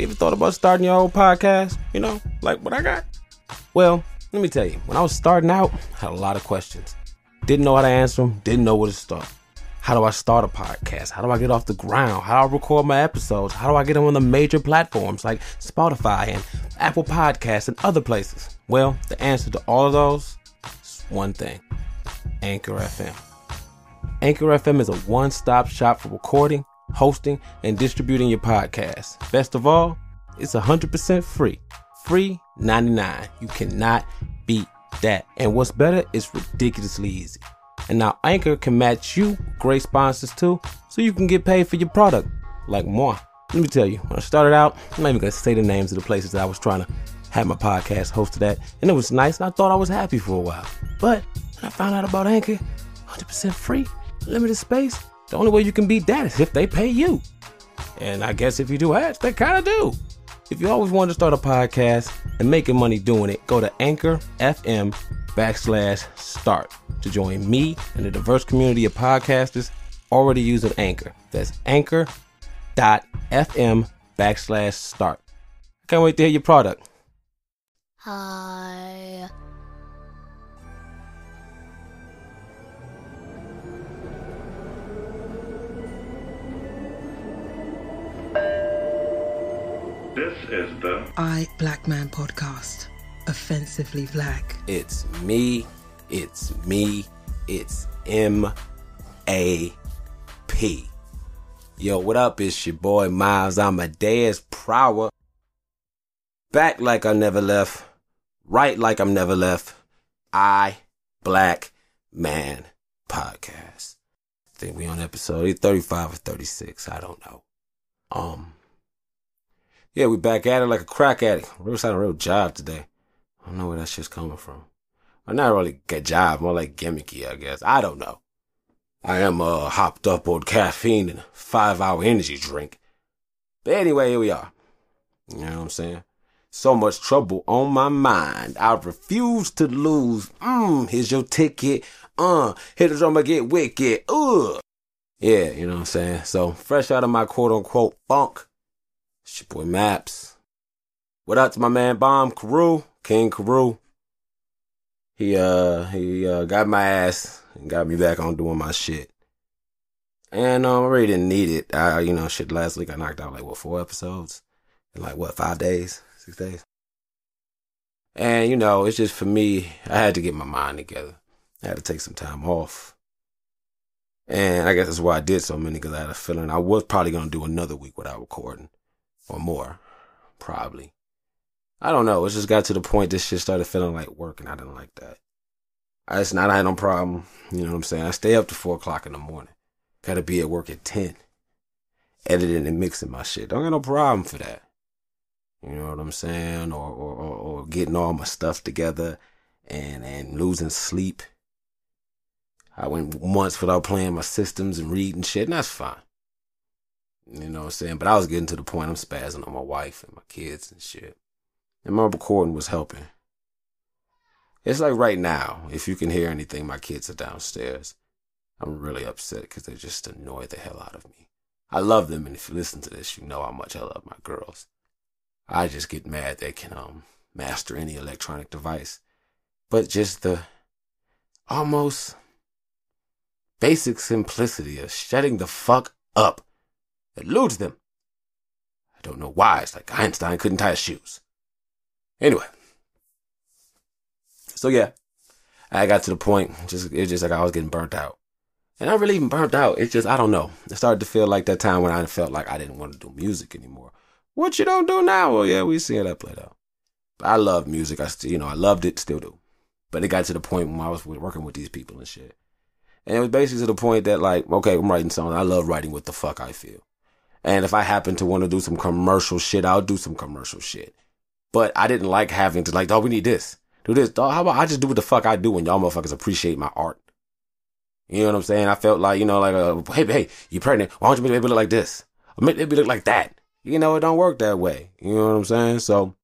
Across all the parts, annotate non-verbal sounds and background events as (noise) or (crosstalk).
You ever thought about starting your own podcast? You know, like what I got? Well, let me tell you, when I was starting out, I had a lot of questions. Didn't know how to answer them, didn't know where to start. How do I start a podcast? How do I get off the ground? How do I record my episodes? How do I get them on the major platforms like Spotify and Apple Podcasts and other places? Well, the answer to all of those is one thing Anchor FM. Anchor FM is a one stop shop for recording, hosting, and distributing your podcast. Best of all, it's 100% free. Free 99. You cannot beat that. And what's better, it's ridiculously easy. And now Anchor can match you great sponsors too, so you can get paid for your product, like moi. Let me tell you, when I started out, I'm not even gonna say the names of the places that I was trying to have my podcast hosted at, and it was nice, and I thought I was happy for a while. But when I found out about Anchor, 100% free, limited space, the only way you can beat that is if they pay you. And I guess if you do ads, they kind of do. If you always wanted to start a podcast and making money doing it, go to Anchor FM backslash start to join me and the diverse community of podcasters already using Anchor. That's anchor.fm backslash start. Can't wait to hear your product. Hi. This is the I Black Man podcast. Offensively black. It's me. It's me. It's M A P. Yo, what up? It's your boy Miles Amadeus Prower. Back like I never left. Right like I'm never left. I Black Man podcast. I think we on episode 35 or 36. I don't know. Um. Yeah, we back at it like a crack addict. Had a real job today. I don't know where that shit's coming from. Or not really a job, more like gimmicky, I guess. I don't know. I am uh, hopped up on caffeine and a five hour energy drink. But anyway, here we are. You know what I'm saying? So much trouble on my mind. I refuse to lose. Mmm, here's your ticket. Uh, hit the drummer, get wicked. Ugh. Yeah, you know what I'm saying? So, fresh out of my quote unquote funk, it's your boy Maps. What up to my man Bomb Carew, King Carew. He uh he uh got my ass and got me back on doing my shit. And um, I really didn't need it. I you know shit last week I knocked out like what four episodes in like what five days, six days. And you know it's just for me. I had to get my mind together. I had to take some time off. And I guess that's why I did so many because I had a feeling I was probably gonna do another week without recording or more, probably. I don't know. It just got to the point this shit started feeling like work, and I didn't like that. I just not I had no problem. You know what I'm saying? I stay up to four o'clock in the morning. Got to be at work at ten, editing and mixing my shit. Don't got no problem for that. You know what I'm saying? Or or or, or getting all my stuff together, and and losing sleep. I went months without playing my systems and reading shit, and that's fine. You know what I'm saying? But I was getting to the point I'm spazzing on my wife and my kids and shit. And my recording was helping. It's like right now, if you can hear anything, my kids are downstairs. I'm really upset because they just annoy the hell out of me. I love them, and if you listen to this, you know how much I love my girls. I just get mad they can um master any electronic device. But just the almost basic simplicity of shutting the fuck up eludes them. I don't know why. It's like Einstein couldn't tie his shoes. Anyway. So yeah, I got to the point, just, it was just like I was getting burnt out. And I really even burnt out. It's just, I don't know. It started to feel like that time when I felt like I didn't want to do music anymore. What you don't do now? Well, yeah, we see how that played out. But I love music. I still, you know, I loved it, still do. But it got to the point when I was working with these people and shit. And it was basically to the point that like, okay, I'm writing songs. I love writing what the fuck I feel. And if I happen to want to do some commercial shit, I'll do some commercial shit. But I didn't like having to like, dog, we need this. Do this. Dog, how about I just do what the fuck I do and y'all motherfuckers appreciate my art? You know what I'm saying? I felt like, you know, like, uh, hey, hey, you pregnant. Why don't you make baby look like this? Make baby look like that? You know, it don't work that way. You know what I'm saying? So,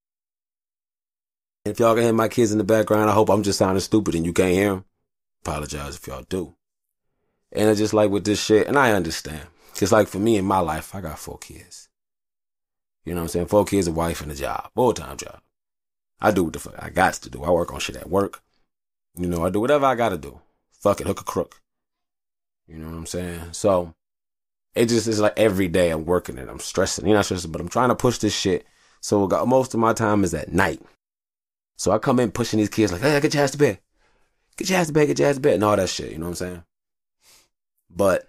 if y'all can hear my kids in the background, I hope I'm just sounding stupid and you can't hear them. Apologize if y'all do. And it's just like with this shit, and I understand. Just like for me in my life, I got four kids. You know what I'm saying? Four kids, a wife, and a job. Full time job. I do what the fuck I got to do. I work on shit at work. You know, I do whatever I gotta do. Fuck it, hook a crook. You know what I'm saying? So it just is like every day I'm working and I'm stressing. You're not stressing, but I'm trying to push this shit. So most of my time is at night. So I come in pushing these kids like, hey, get your ass to bed. Get your ass to bed, get your ass to bed, and all that shit. You know what I'm saying? But,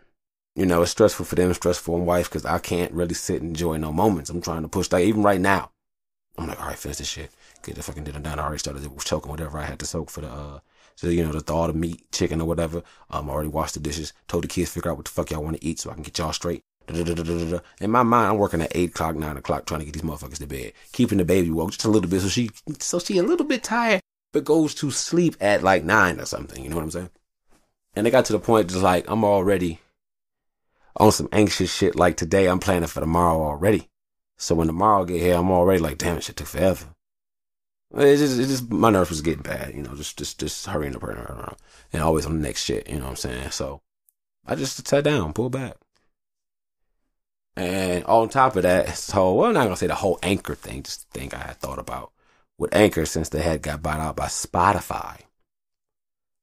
you know, it's stressful for them, stressful on wife, because I can't really sit and enjoy no moments. I'm trying to push that. Even right now, I'm like, all right, finish this shit. Get the fucking dinner done. I already started choking whatever I had to soak for the, uh, so, you know, the thought of meat, chicken, or whatever. Um, I already washed the dishes, told the kids figure out what the fuck y'all want to eat so I can get y'all straight. In my mind, I'm working at eight o'clock, nine o'clock, trying to get these motherfuckers to bed, keeping the baby woke just a little bit, so she, so she a little bit tired, but goes to sleep at like nine or something. You know what I'm saying? And it got to the point just like I'm already on some anxious shit. Like today, I'm planning for tomorrow already. So when tomorrow get here, I'm already like, damn, shit took forever. It just, it's just my nerves was getting bad, you know, just, just, just hurrying up around and always on the next shit, you know what I'm saying? So I just sat down, pulled back. And on top of that, so well, I'm not gonna say the whole Anchor thing, just think I had thought about with Anchor since they had got bought out by Spotify.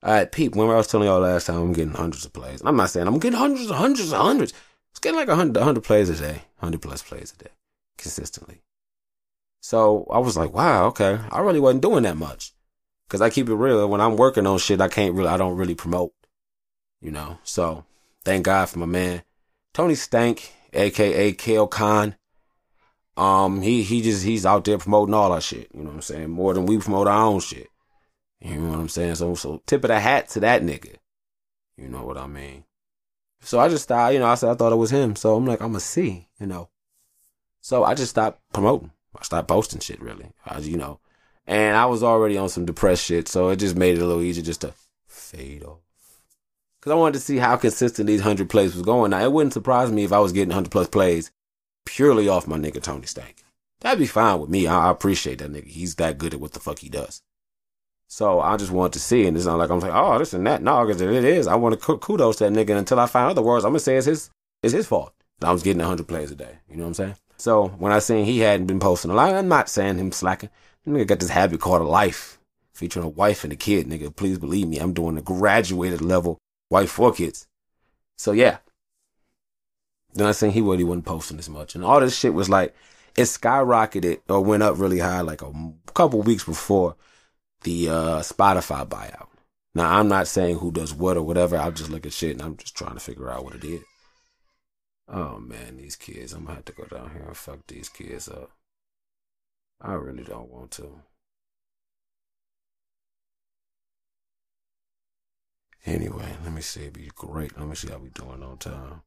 All right, Pete, when I was telling y'all last time, I'm getting hundreds of plays. I'm not saying I'm getting hundreds and hundreds and hundreds. It's getting like 100, 100 plays a day, 100 plus plays a day, consistently. So I was like, wow, okay. I really wasn't doing that much. Cause I keep it real. When I'm working on shit, I can't really, I don't really promote, you know? So thank God for my man, Tony Stank, aka Kale Khan. Um, he, he just, he's out there promoting all our shit. You know what I'm saying? More than we promote our own shit. You know what I'm saying? So, so tip of the hat to that nigga. You know what I mean? So I just thought, you know, I said I thought it was him. So I'm like, I'm gonna see, you know. So I just stopped promoting. I stopped posting shit really. I, you know, and I was already on some depressed shit, so it just made it a little easier just to fade off. Cause I wanted to see how consistent these hundred plays was going. Now it wouldn't surprise me if I was getting hundred plus plays purely off my nigga Tony Stank. That'd be fine with me. I, I, appreciate that nigga. He's that good at what the fuck he does. So I just want to see, and it's not like I'm like, oh, this and that. No, because it is. I want to kudos to that nigga. Until I find other words, I'm gonna say it's his, it's his fault. I was getting hundred plays a day. You know what I'm saying? So when I seen he hadn't been posting a lot, I'm not saying him slacking. Nigga got this habit called a life, featuring a wife and a kid. Nigga, please believe me, I'm doing a graduated level wife for kids. So yeah. Then I seen he really wasn't posting as much, and all this shit was like it skyrocketed or went up really high like a couple weeks before the uh, Spotify buyout. Now I'm not saying who does what or whatever. I just look at shit and I'm just trying to figure out what it is. Oh man, these kids. I'm gonna have to go down here and fuck these kids up. I really don't want to. Anyway, let me see. It'd be great. Let me see how we doing on time.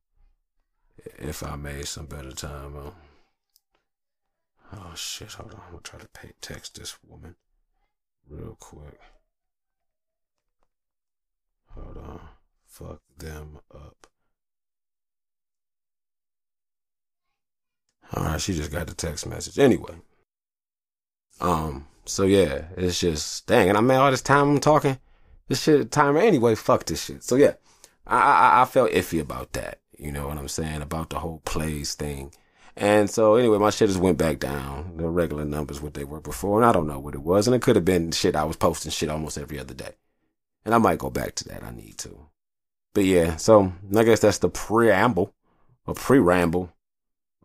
If I made some better time. Uh, oh shit! Hold on. I'm gonna try to pay, text this woman real quick. Hold on. Fuck them up. All right, she just got the text message. Anyway, um, so yeah, it's just dang, and I made all this time I'm talking. This shit timer anyway. Fuck this shit. So yeah, I, I I felt iffy about that. You know what I'm saying about the whole plays thing. And so anyway, my shit just went back down. The regular numbers what they were before, and I don't know what it was. And it could have been shit. I was posting shit almost every other day, and I might go back to that. I need to. But yeah, so I guess that's the preamble, or pre-ramble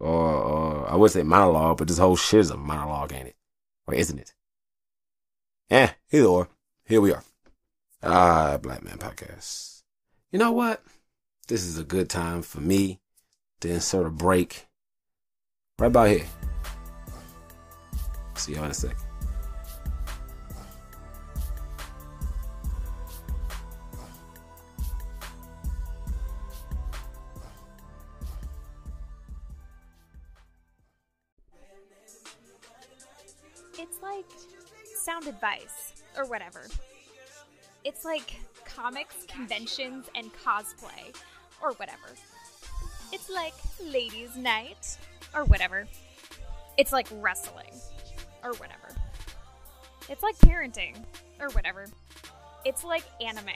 or, or I would say monologue, but this whole shit is a monologue, ain't it? Or isn't it? Eh, either or. Here we are. Ah, Black Man Podcast. You know what? This is a good time for me to insert a break right about here. See y'all in a second. sound advice or whatever. It's like comics, conventions, and cosplay or whatever. It's like ladies' night or whatever. It's like wrestling or whatever. It's like parenting or whatever. It's like anime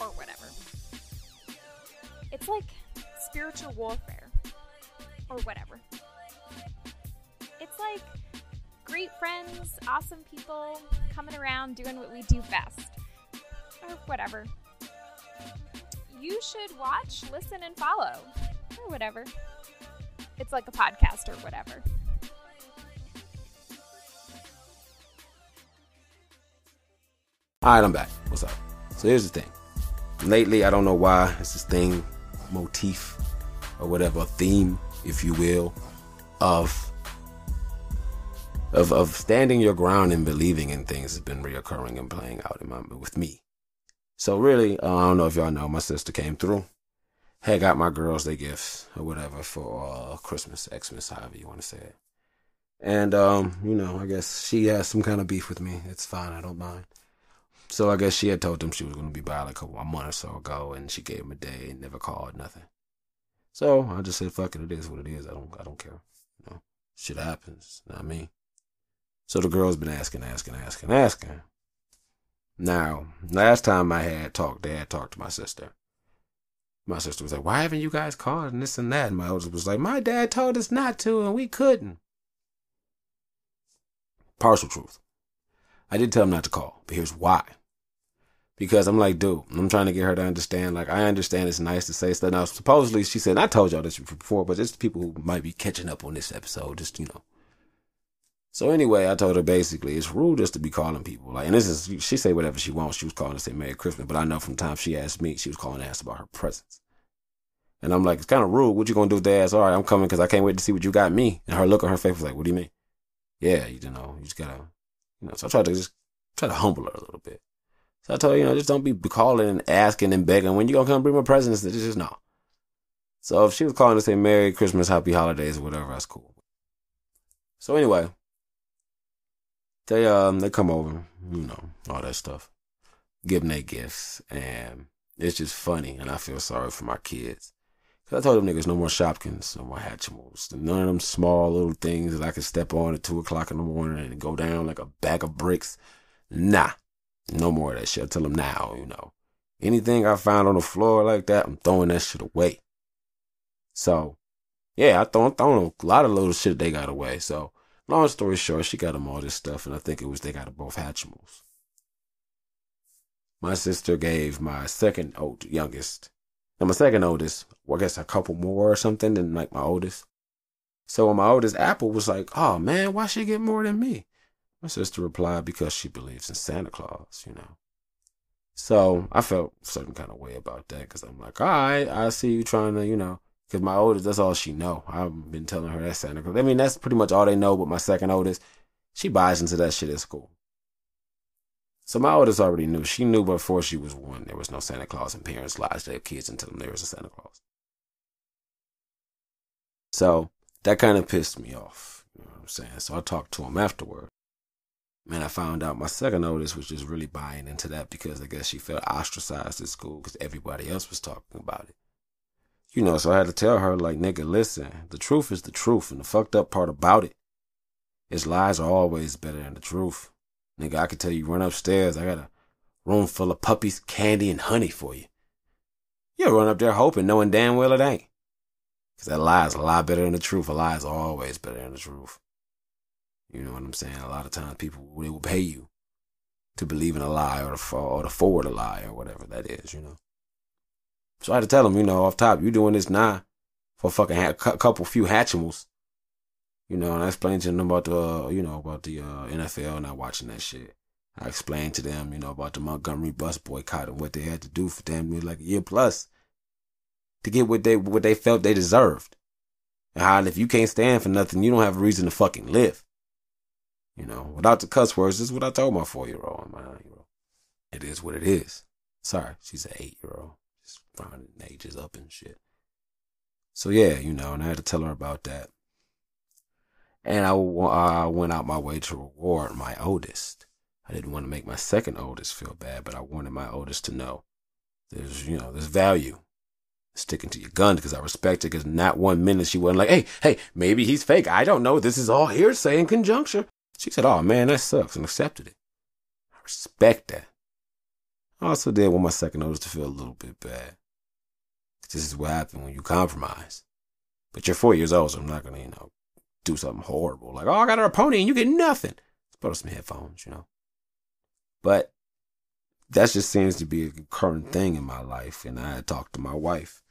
or whatever. It's like spiritual warfare or whatever. It's like great friends, awesome people coming around doing what we do best. Or whatever. You should watch, listen, and follow. Or whatever. It's like a podcast or whatever. All right, I'm back. What's up? So here's the thing. Lately, I don't know why it's this thing, motif, or whatever, theme, if you will, of of of standing your ground and believing in things has been reoccurring and playing out in my with me. So really, uh, I don't know if y'all know, my sister came through, had got my girls their gifts or whatever for uh, Christmas, Xmas, however you want to say it. And um, you know, I guess she has some kind of beef with me. It's fine, I don't mind. So I guess she had told them she was going to be by like a, month or so ago, and she gave him a day and never called nothing. So I just said, "Fuck it, it is what it is. I don't, I don't care. You know, shit happens. I mean." So the girl's been asking, asking, asking, asking. Now, last time I had talked, Dad talked to my sister. My sister was like, "Why haven't you guys called and this and that?" And my oldest was like, "My dad told us not to, and we couldn't." Partial truth. I did tell him not to call, but here's why. Because I'm like, dude, I'm trying to get her to understand. Like, I understand it's nice to say stuff. Now, supposedly, she said, I told y'all this before, but it's people who might be catching up on this episode, just, you know. So anyway, I told her basically it's rude just to be calling people. Like, and this is, she say whatever she wants. She was calling to say Merry Christmas, but I know from time she asked me, she was calling to ask about her presents. And I'm like, it's kind of rude. What you gonna do with the ass? All right, I'm coming because I can't wait to see what you got me. And her look on her face was like, what do you mean? Yeah, you know, you just gotta, you know. So I tried to just try to humble her a little bit. So I told her, you know, just don't be calling and asking and begging. When you gonna come bring my presents? Just, just no. So if she was calling to say Merry Christmas, Happy Holidays, or whatever, that's cool. So anyway, they um they come over, you know, all that stuff, give them their gifts, and it's just funny, and I feel sorry for my kids. Cause I told them niggas no more Shopkins, no more Hatchimals, none of them small little things that I could step on at two o'clock in the morning and go down like a bag of bricks. Nah, no more of that shit. I tell them now, you know, anything I find on the floor like that, I'm throwing that shit away. So, yeah, I throw, throwing a lot of little shit they got away. So, long story short, she got them all this stuff, and I think it was they got them both Hatchimals. My sister gave my second old youngest, and my second oldest, well, I guess a couple more or something than like my oldest. So when my oldest Apple was like, "Oh man, why she get more than me?" My sister replied, "Because she believes in Santa Claus, you know." So I felt a certain kind of way about that because I'm like, all right, I see you trying to, you know, because my oldest, that's all she know. I've been telling her that's Santa Claus. I mean, that's pretty much all they know. But my second oldest, she buys into that shit at school. So my oldest already knew. She knew before she was one there was no Santa Claus, and parents lied to their kids tell them there was a Santa Claus. So that kind of pissed me off. You know what I'm saying? So I talked to him afterward. Man, I found out my second oldest was just really buying into that because I guess she felt ostracized at school because everybody else was talking about it. You know, so I had to tell her, like, nigga, listen, the truth is the truth, and the fucked up part about it is lies are always better than the truth. Nigga, I can tell you run upstairs, I got a room full of puppies, candy, and honey for you. You'll run up there hoping, knowing damn well it ain't. Because that lie is a lot better than the truth. A lie is always better than the truth. You know what I'm saying? A lot of times people, they will pay you to believe in a lie or to, or to forward a lie or whatever that is, you know? So I had to tell them, you know, off top, you doing this now for a fucking ha- couple few Hatchimals. You know, and I explained to them about the, uh, you know, about the uh, NFL and not watching that shit. I explained to them, you know, about the Montgomery bus boycott and what they had to do for damn near like a year plus to get what they what they felt they deserved. And how if you can't stand for nothing, you don't have a reason to fucking live. You know, without the cuss words, this is what I told my four year old and my nine year old. It is what it is. Sorry, she's an eight year old. Rounding ages up and shit. So yeah, you know, and I had to tell her about that. And I, I went out my way to reward my oldest. I didn't want to make my second oldest feel bad, but I wanted my oldest to know there's, you know, there's value sticking to your gun because I respect it. Because not one minute she wasn't like, hey, hey, maybe he's fake. I don't know. This is all hearsay and conjuncture. She said, oh man, that sucks and accepted it. I respect that. I also did want my second oldest to feel a little bit bad. This is what happens when you compromise. But you're four years old, so I'm not to, you know, do something horrible. Like, oh, I got her a pony and you get nothing. Let's put on some headphones, you know. But that just seems to be a current thing in my life. And I had talked to my wife.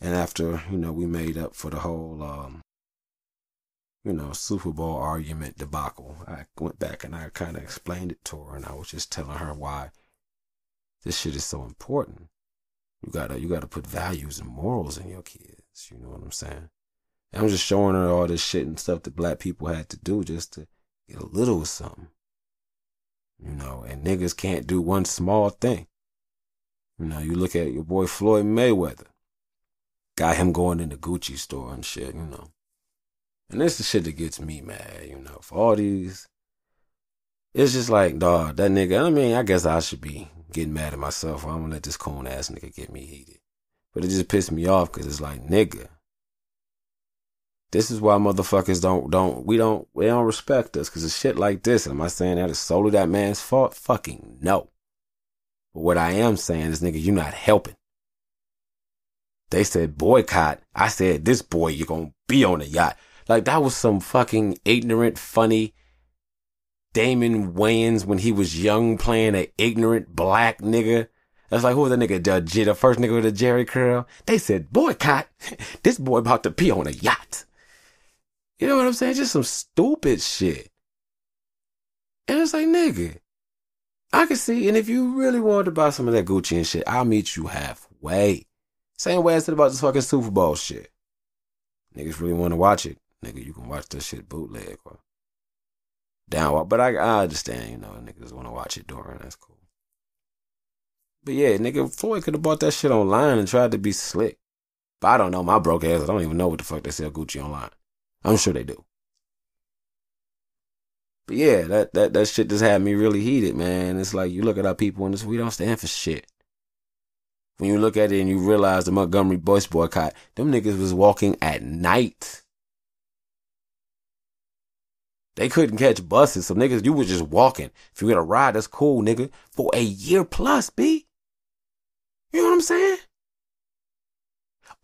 And after, you know, we made up for the whole, um, you know, Super Bowl argument debacle, I went back and I kind of explained it to her. And I was just telling her why this shit is so important. You gotta, you gotta put values and morals in your kids. You know what I'm saying? And I'm just showing her all this shit and stuff that black people had to do just to get a little of something. You know, and niggas can't do one small thing. You know, you look at your boy Floyd Mayweather. Got him going in the Gucci store and shit, you know. And this is the shit that gets me mad, you know, for all these. It's just like, dog, that nigga, I mean, I guess I should be getting mad at myself. I'm gonna let this coon ass nigga get me heated. But it just pissed me off because it's like, nigga, this is why motherfuckers don't don't we don't we don't respect us because of shit like this. And am I saying that is solely that man's fault? Fucking no. But what I am saying is, nigga, you're not helping. They said boycott. I said this boy, you're gonna be on the yacht. Like that was some fucking ignorant, funny Damon Wayans when he was young playing an ignorant black nigga. That's like, who was the nigga? The, the first nigga with the Jheri curl? They said, boycott. (laughs) this boy about to be on a yacht. You know what I'm saying? Just some stupid shit. And it's like, nigga, I can see, and if you really want to buy some of that Gucci and shit, I'll meet you halfway. Same way I said about this fucking Super Bowl shit. Niggas really want to watch it. Nigga, you can watch that shit bootleg or down. But I, I understand, you know, niggas want to watch it during. That's cool. But yeah, nigga, Floyd could have bought that shit online and tried to be slick. But I don't know. My broke ass, I don't even know what the fuck they sell Gucci online. I'm sure they do. But yeah, that, that, that shit just had me really heated, man. It's like you look at our people and we don't stand for shit. When you look at it and you realize the Montgomery bus boycott, them niggas was walking at night. They couldn't catch buses. So niggas, you was just walking. If you get a ride, that's cool, nigga. For a year plus, B. You know what I'm saying?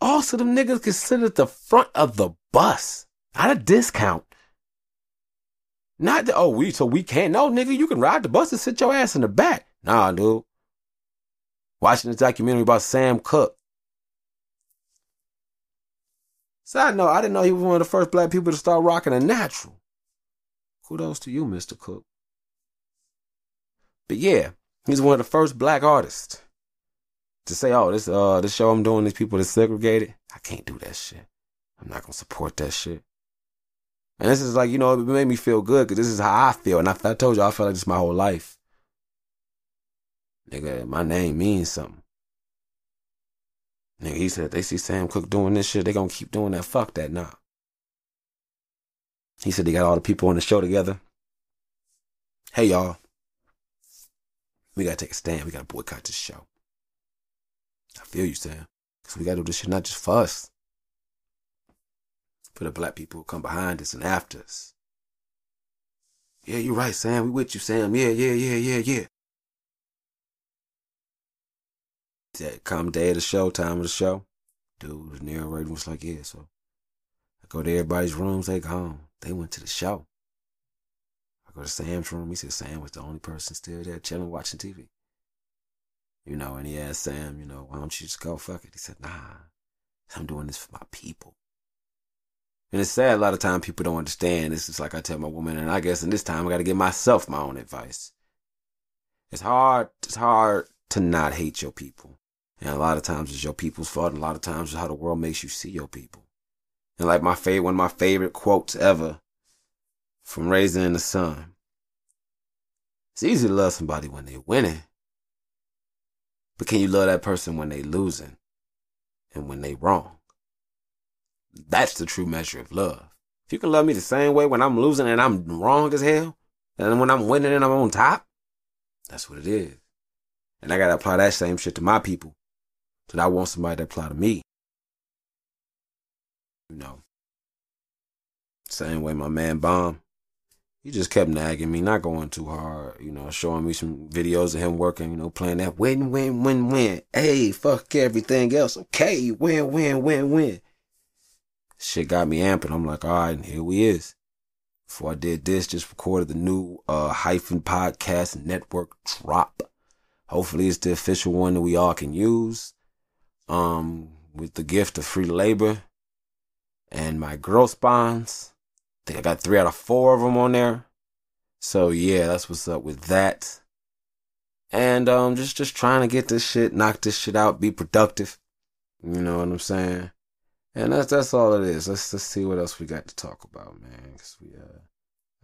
Also, them niggas considered the front of the bus. Not a discount. Not the, oh, we, so we can't. No, nigga, you can ride the bus and sit your ass in the back. Nah, dude. Watching this documentary about Sam Cooke. Side note, I didn't know he was one of the first black people to start rocking a natural. Kudos to you, Mr. Cooke. But yeah, he's one of the first black artists to say, oh, this uh this show I'm doing, these people are segregated. I can't do that shit. I'm not gonna support that shit. And this is like, you know, it made me feel good because this is how I feel. And I, I told you I felt like this my whole life. Nigga, my name means something. Nigga, he said they see Sam Cooke doing this shit, they gonna keep doing that. Fuck that, nah. He said they got all the people on the show together. Hey y'all. We gotta take a stand. We gotta boycott this show. I feel you, Sam. Cause we gotta do this shit not just for us for the black people who come behind us and after us. Yeah, you're right, Sam. We with you, Sam. Yeah, yeah, yeah, yeah, yeah. That come day of the show, time of the show. Dude, the narrator was like, yeah, so I go to everybody's rooms, they home. They went to the show. I go to Sam's room. He said Sam was the only person still there chilling, watching TV. You know, and he asked Sam, you know, why don't you just go fuck it? He said, nah, I'm doing this for my people. And it's sad a lot of time people don't understand. It's just like I tell my woman, and I guess in this time I got to give myself my own advice. It's hard. It's hard to not hate your people, and a lot of times it's your people's fault. And a lot of times it's how the world makes you see your people. And like my favorite, one of my favorite quotes ever from Raisin in the Sun. It's easy to love somebody when they're winning, but can you love that person when they're losing and when they're wrong? That's the true measure of love. If you can love me the same way when I'm losing and I'm wrong as hell, and when I'm winning and I'm on top, that's what it is. And I gotta apply that same shit to my people. So I want somebody to apply to me. You know. Same way my man Bomb. He just kept nagging me, not going too hard, you know, showing me some videos of him working, you know, playing that win, win, win, win. Hey, fuck everything else. Okay, win, win, win, win. Shit got me amping. I'm like, all right, and here we is. Before I did this, just recorded the new uh hyphen podcast network drop. Hopefully it's the official one that we all can use. Um, with the gift of free labor and my growth bonds. I think I got three out of four of them on there. So yeah, that's what's up with that. And um, just just trying to get this shit, knock this shit out, be productive. You know what I'm saying? And that's that's all it is. Let's let's see what else we got to talk about, man. Cause we uh,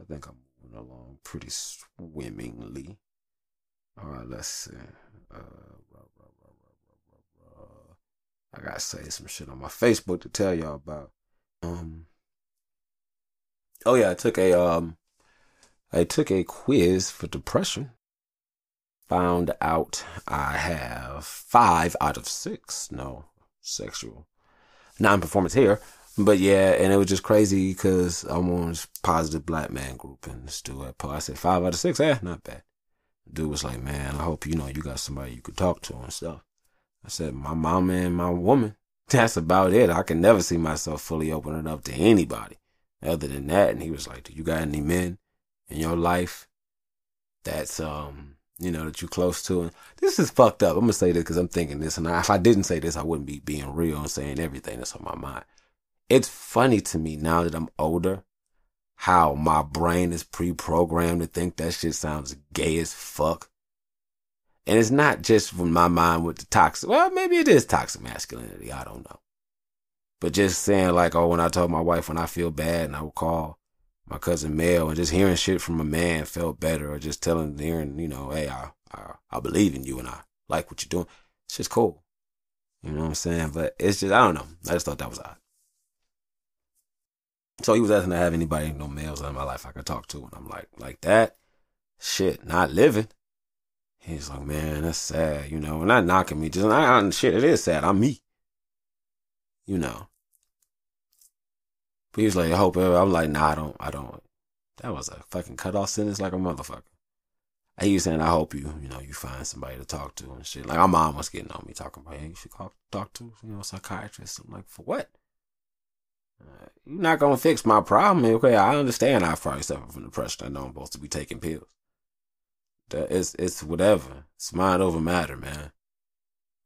I think I'm moving along pretty swimmingly. All right, let's see. Uh, I gotta say some shit on my Facebook to tell y'all about. Um. Oh yeah, I took a um. I took a quiz for depression. Found out I have five out of six. No sexual non-performance here. But yeah, and it was just crazy because I'm on positive black man group and dude at I said five out of six, eh, not bad. Dude was like, man, I hope you know you got somebody you could talk to and stuff. I said, my mama and my woman. That's about it. I can never see myself fully opening up to anybody other than that. And he was like, do you got any men in your life that's, um, you know, that you're close to? And this is fucked up. I'm going to say this because I'm thinking this. And if I didn't say this, I wouldn't be being real and saying everything that's on my mind. It's funny to me now that I'm older how my brain is pre-programmed to think that shit sounds gay as fuck. And it's not just from my mind with the toxic. Well, maybe it is toxic masculinity. I don't know. But just saying like, oh, when I told my wife when I feel bad and I would call my cousin Mel and just hearing shit from a man felt better or just telling, hearing, you know, hey, I, I, I believe in you and I like what you're doing. It's just cool. You know what I'm saying? But it's just, I don't know. I just thought that was odd. So he was asking to have anybody, no males in my life I could talk to. And I'm like, like that? Shit, not living. He's like, man, that's sad, you know, and not knocking me, just, I, I, shit, it is sad. I'm me. You know. But he was like, I hope, I'm like, nah, I don't, I don't. That was a fucking cut off sentence like a motherfucker. He was saying, I hope you, you know, you find somebody to talk to and shit. Like, my mom was getting on me talking about, hey, you should call, talk to, you know, a psychiatrist. I'm like, for what? Uh, you're not gonna fix my problem. Okay, I understand I probably suffer from depression. I know I'm supposed to be taking pills. It's it's whatever. It's mind over matter, man.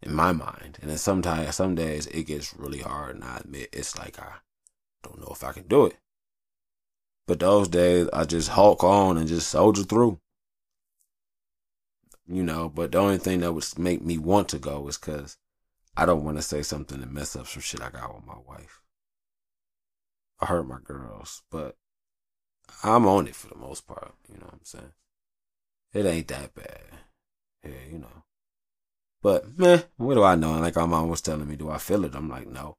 In my mind, and then sometimes, some days it gets really hard, and I admit it's like I don't know if I can do it. But those days, I just hulk on and just soldier through. You know, but the only thing that would make me want to go is because I don't want to say something and mess up some shit I got with my wife. I hurt my girls, but I'm on it for the most part. You know what I'm saying? It ain't that bad. Yeah, you know. But man, what do I know? And Like my mom was telling me, do I feel it? I'm like, no.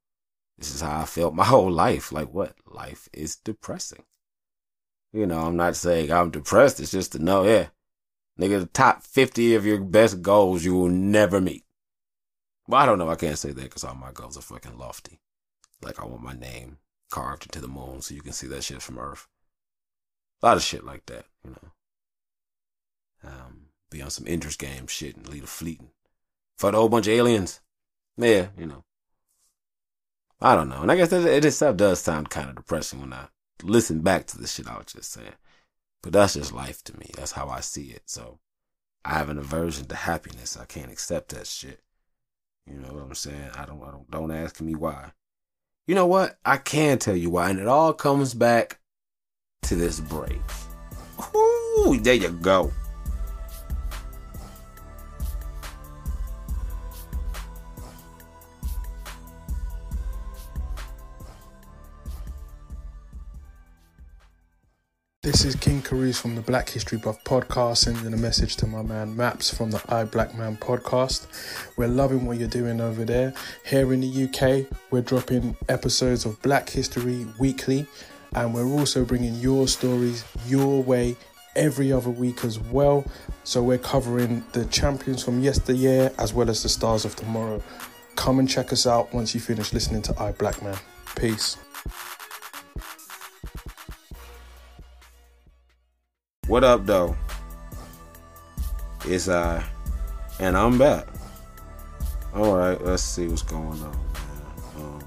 This is how I felt my whole life. Like what? Life is depressing. You know, I'm not saying I'm depressed. It's just to know, yeah, nigga, the top 50 of your best goals you will never meet. Well, I don't know. I can't say that because all my goals are fucking lofty. Like I want my name carved into the moon so you can see that shit from Earth. A lot of shit like that, you know. Um, be on some Ender's Game shit and lead a fleet and fight a whole bunch of aliens. Yeah, you know. I don't know. And I guess that, it itself does sound kind of depressing when I listen back to the shit I was just saying. But that's just life to me. That's how I see it. So I have an aversion to happiness. I can't accept that shit. You know what I'm saying? I don't, I don't, don't ask me why. You know what? I can tell you why. And it all comes back to this break. Ooh, there you go. This is King Caruso from the Black History Buff podcast, sending a message to my man Maps from the I Black Man podcast. We're loving what you're doing over there. Here in the UK, we're dropping episodes of Black History weekly, and we're also bringing your stories your way every other week as well. So we're covering the champions from yesteryear as well as the stars of tomorrow. Come and check us out once you finish listening to I Black Man. Peace. What up, though? It's I, and I'm back. All right, let's see what's going on. Um,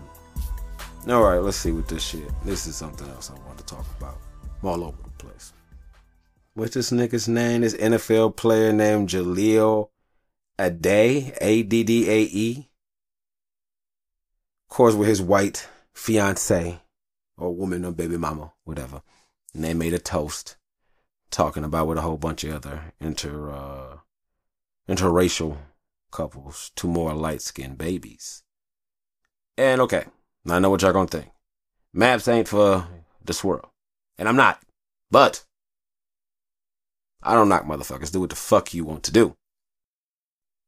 All right, let's see what this shit. This is something else I want to talk about. I'm all over the place. What's this nigga's name? This NFL player named Jahleel A D D A E. Of course, with his white fiance or woman or baby mama, whatever. And they made a toast talking about with a whole bunch of other inter uh, interracial couples, two more light skinned babies. And okay, I know what y'all gonna think. Maps ain't for the swirl. And I'm not. But I don't knock motherfuckers. Do what the fuck you want to do.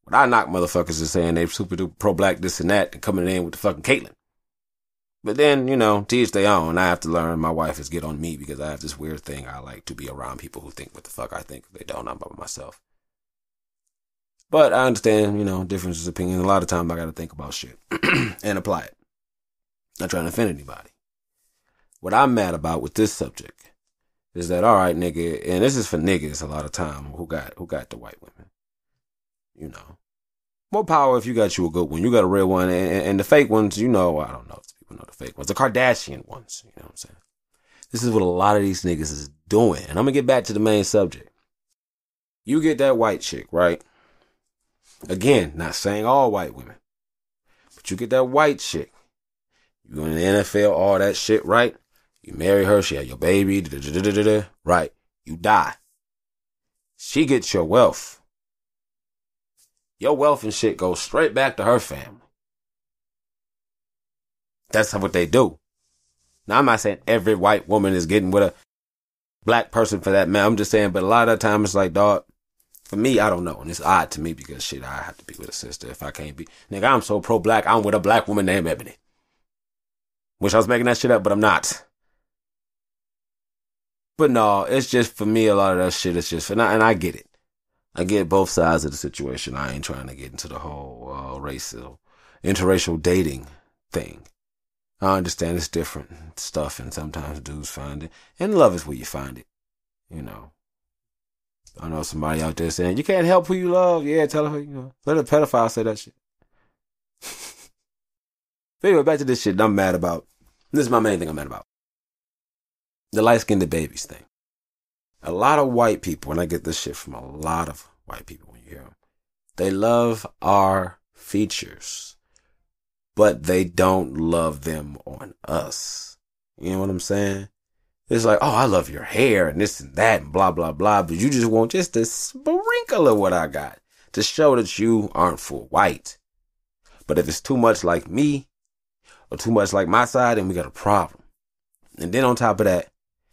What I knock motherfuckers is saying they super duper pro black this and that and coming in with the fucking Caitlyn. But then, you know, teach each their own. I have to learn. My wife is get on me because I have this weird thing. I like to be around people who think what the fuck I think. If they don't, I'm by myself. But I understand, you know, differences of opinion. A lot of times I got to think about shit (clears throat) and apply it. Not trying to offend anybody. What I'm mad about with this subject is that all right, nigga, and this is for niggas a lot of time who got who got the white women. You know, more power if you got you a good one. You got a real one, and, and the fake ones, you know, I don't know people know the fake ones, the Kardashian ones. You know what I'm saying? This is what a lot of these niggas is doing, and I'm gonna get back to the main subject. You get that white chick, right? Again, not saying all white women, but you get that white chick. You go in the NFL, all that shit, right? You marry her, she had your baby, right? You die. She gets your wealth. Your wealth and shit goes straight back to her family. That's what they do. Now, I'm not saying every white woman is getting with a black person for that man. I'm just saying, but a lot of the time it's like, dog, for me, I don't know. And it's odd to me because shit, I have to be with a sister if I can't be. Nigga, I'm so pro black, I'm with a black woman named Ebony. Wish I was making that shit up, but I'm not. But no, it's just for me, a lot of that shit is just, and I, and I get it. I get both sides of the situation. I ain't trying to get into the whole uh, racial, interracial dating thing. I understand it's different stuff, and sometimes dudes find it. And love is where you find it. You know. I know somebody out there saying, you can't help who you love. Yeah, tell her, you know, let a pedophile say that shit. but (laughs) anyway, back to this shit I'm mad about. This is my main thing I'm mad about. The light skinned babies thing. A lot of white people, and I get this shit from a lot of white people when you hear them, they love our features, but they don't love them on us. You know what I'm saying? It's like, oh, I love your hair and this and that and blah, blah, blah. But you just want just a sprinkle of what I got to show that you aren't full white. But if it's too much like me or too much like my side, then we got a problem. And then on top of that,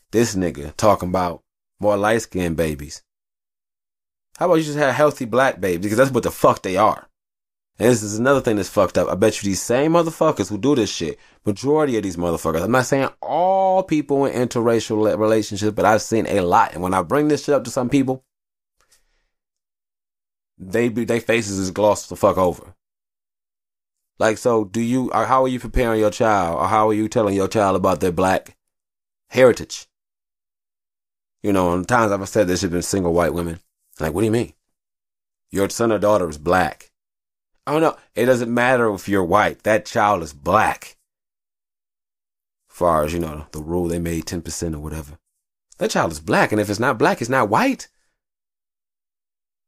this nigga talking about more light skinned babies. How about you just have healthy black babies? Because that's what the fuck they are. And this is another thing that's fucked up. I bet you these same motherfuckers who do this shit, majority of these motherfuckers, I'm not saying all people in interracial relationships, but I've seen a lot. And when I bring this shit up to some people, they be, they faces is glossed the fuck over. Like, so do you, or how are you preparing your child, or how are you telling your child about their black heritage? You know, and times I've said this has been single white women. Like, what do you mean? Your son or daughter is black. Don't know. It doesn't matter if you're white. That child is black. Far as, you know, the rule they made 10% or whatever. That child is black. And if it's not black, it's not white.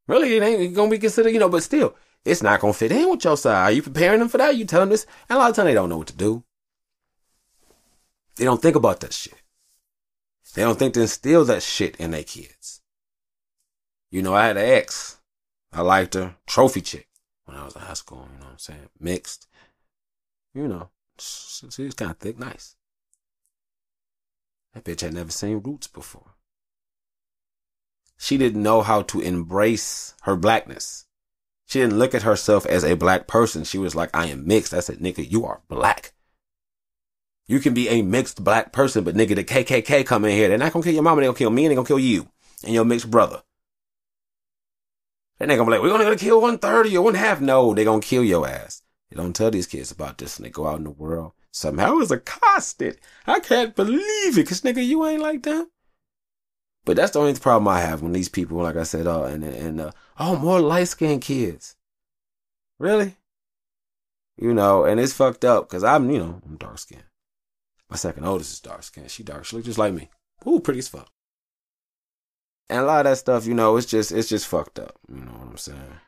Really, it ain't gonna be considered, you know, but still, it's not gonna fit in with your side. Are you preparing them for that? You telling them this? And a lot of times they don't know what to do. They don't think about that shit. They don't think to instill that shit in their kids. You know, I had an ex. I liked her. Trophy chick when I was in high school, you know what I'm saying? Mixed. You know, she was kind of thick, nice. That bitch had never seen roots before. She didn't know how to embrace her blackness. She didn't look at herself as a black person. She was like, I am mixed. I said, nigga, you are black. You can be a mixed black person, but nigga, the KKK come in here. They're not gonna kill your mama. They're gonna kill me and they're gonna kill you and your mixed brother. They gonna be like, we're gonna kill one thirty or one half. No, they gonna kill your ass. They don't tell these kids about this and they go out in the world. Somehow it's accosted. I can't believe it, cause nigga, you ain't like them. But that's the only problem I have when these people, like I said, uh, and and uh, oh, more light skinned kids. Really? You know, and it's fucked up because I'm, you know, I'm dark skinned. My second oldest is dark skinned. She dark. She look just like me. Ooh, pretty as fuck. And a lot of that stuff, you know, it's just it's just fucked up. You know what I'm saying?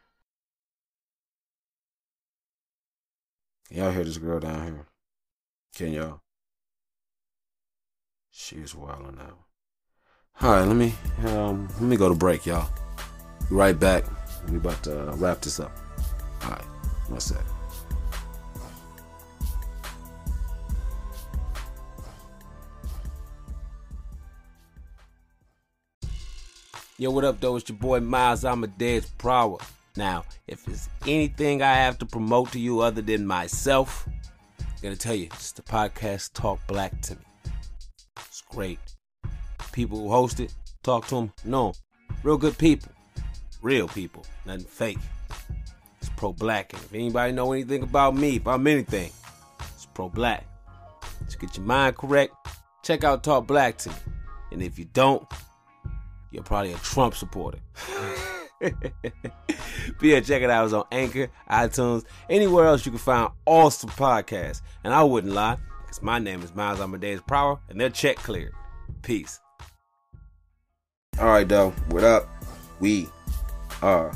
Y'all hear this girl down here? Can y'all? She is wilding out. All right, let me um let me go to break, y'all. Be right back. We about to uh, wrap this up. All right, one sec. Yo, what up, though? It's your boy Miles. Amadeus Prower. Now, if there's anything I have to promote to you other than myself, I'm gonna tell you, it's the podcast Talk Black to Me. It's great. People who host it, talk to them, no, real good people, real people, nothing fake. It's pro black, and if anybody know anything about me, if I'm anything, it's pro black. Just get your mind correct. Check out Talk Black to Me, and if you don't, you're probably a Trump supporter. (laughs) Be here, check it out. It's on Anchor, iTunes, anywhere else you can find awesome podcasts. And I wouldn't lie, because my name is Miles Amadeus Prower, and they're check cleared. Peace. All right, though. What up? We are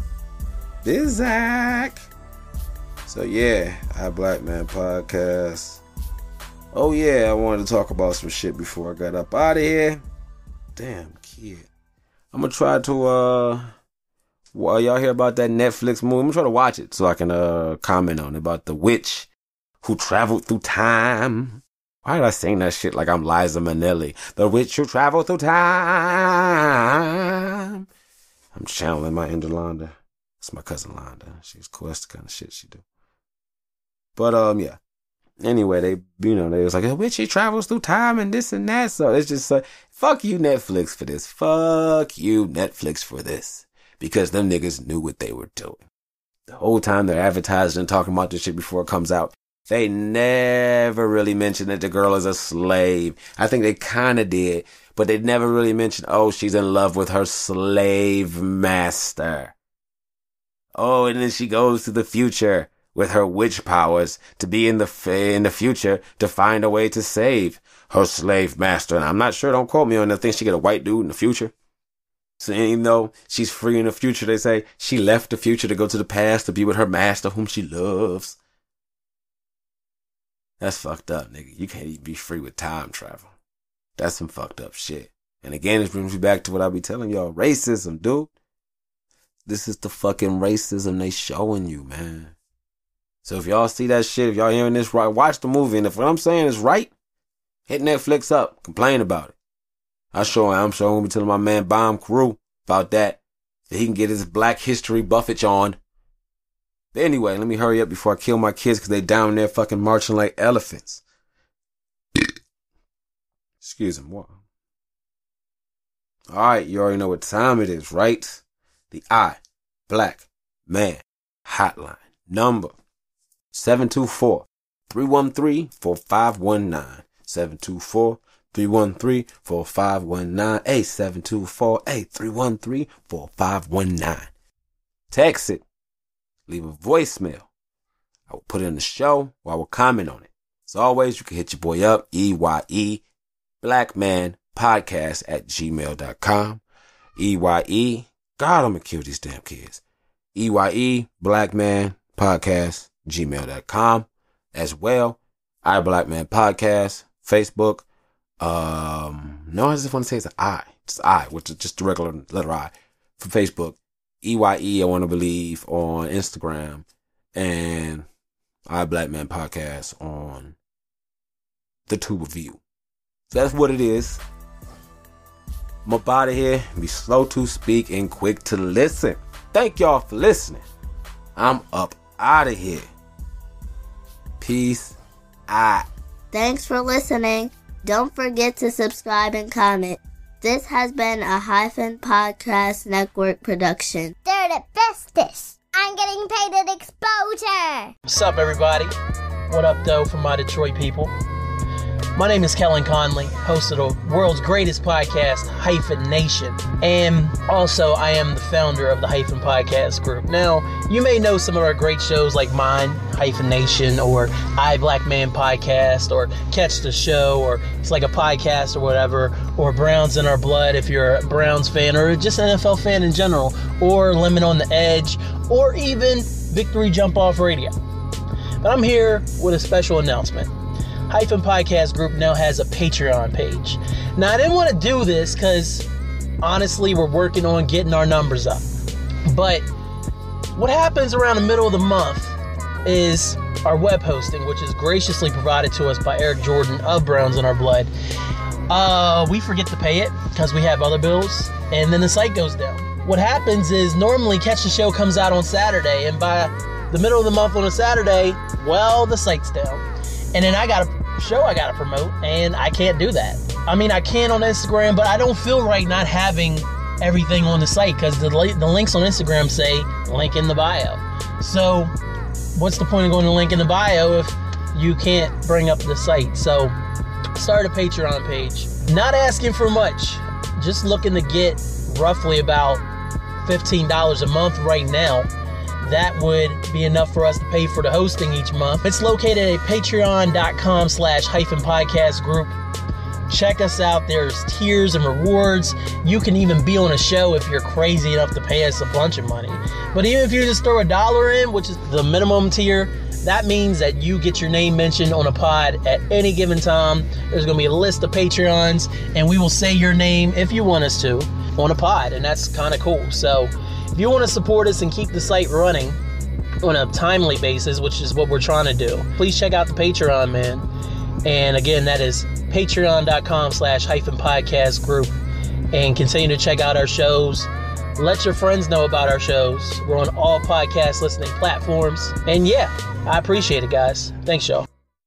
Bizak. So yeah, I Black Man podcast. Oh yeah, I wanted to talk about some shit before I got up out of here. Damn kid. I'm gonna try to uh well, y'all hear about that Netflix movie? I'm gonna try to watch it so I can uh comment on it about the witch who traveled through time. Why did I sing that shit like I'm Liza Minnelli? The witch who traveled through time. I'm channeling my inner Londa. It's my cousin Londa. She's cool. That's the kind of shit she do. But um, yeah. Anyway, they you know they was like, oh, a witch she travels through time and this and that. So it's just like, fuck you Netflix for this. Fuck you Netflix for this because them niggas knew what they were doing. The whole time they're advertising and talking about this shit before it comes out. They never really mentioned that the girl is a slave. I think they kind of did, but they never really mentioned, oh, she's in love with her slave master. Oh, and then she goes to the future with her witch powers to be in the in the future to find a way to save her slave master. And I'm not sure. Don't quote me on the thing. She get a white dude in the future. So even though she's free in the future, they say she left the future to go to the past to be with her master whom she loves. That's fucked up, nigga. You can't even be free with time travel. That's some fucked up shit. And again, it brings me back to what I be telling y'all. Racism, dude. This is the fucking racism they showing you, man. So if y'all see that shit, if y'all hearing this right, watch the movie. And if what I'm saying is right, hit Netflix up. Complain about it. I sure I'm sure I'm gonna be telling my man Bomb Crew about that. So he can get his black history buffage on. But anyway, let me hurry up before I kill my kids because they down there fucking marching like elephants. Excuse me. What? Alright, you already know what time it is, right? The I Black Man Hotline. Number 724 313 4519. 724 313 4519. 8724 313 4519. Text it. Leave a voicemail. I will put it in the show or I will comment on it. As always, you can hit your boy up, EYE Black Man Podcast at gmail.com. EYE. God, I'm gonna kill these damn kids. EYE Black Man Podcast, gmail.com. As well, I Blackman Podcast, Facebook. Um, no, I just want to say it's an I. It's I, which is just the regular letter I for Facebook. EYE, I want to believe on Instagram and I Black Man Podcast on the Tube Review. So that's what it is. I'm up out of here. Be slow to speak and quick to listen. Thank y'all for listening. I'm up out of here. Peace out. Thanks for listening. Don't forget to subscribe and comment. This has been a Hyphen Podcast Network production. They're the bestest. I'm getting paid at exposure. What's up, everybody? What up, though, from my Detroit people? My name is Kellen Conley, host of the world's greatest podcast, Hyphen Nation. And also, I am the founder of the Hyphen Podcast Group. Now, you may know some of our great shows like mine, Hyphen Nation, or I Black Man Podcast, or Catch the Show, or it's like a podcast or whatever, or Browns in Our Blood if you're a Browns fan, or just an NFL fan in general, or Lemon on the Edge, or even Victory Jump Off Radio. But I'm here with a special announcement. Hyphen Podcast Group now has a Patreon page. Now, I didn't want to do this because honestly, we're working on getting our numbers up. But what happens around the middle of the month is our web hosting, which is graciously provided to us by Eric Jordan of Browns in Our Blood. Uh, we forget to pay it because we have other bills, and then the site goes down. What happens is normally Catch the Show comes out on Saturday, and by the middle of the month on a Saturday, well, the site's down. And then I got a show I got to promote, and I can't do that. I mean, I can on Instagram, but I don't feel right not having everything on the site because the, the links on Instagram say link in the bio. So, what's the point of going to link in the bio if you can't bring up the site? So, start a Patreon page. Not asking for much, just looking to get roughly about $15 a month right now. That would be enough for us to pay for the hosting each month. It's located at patreon.com slash hyphen podcast group. Check us out. There's tiers and rewards. You can even be on a show if you're crazy enough to pay us a bunch of money. But even if you just throw a dollar in, which is the minimum tier, that means that you get your name mentioned on a pod at any given time. There's going to be a list of Patreons, and we will say your name if you want us to on a pod, and that's kind of cool. So if you want to support us and keep the site running on a timely basis, which is what we're trying to do, please check out the Patreon, man. And again, that is patreon.com slash hyphen podcast group. And continue to check out our shows. Let your friends know about our shows. We're on all podcast listening platforms. And yeah, I appreciate it, guys. Thanks, y'all.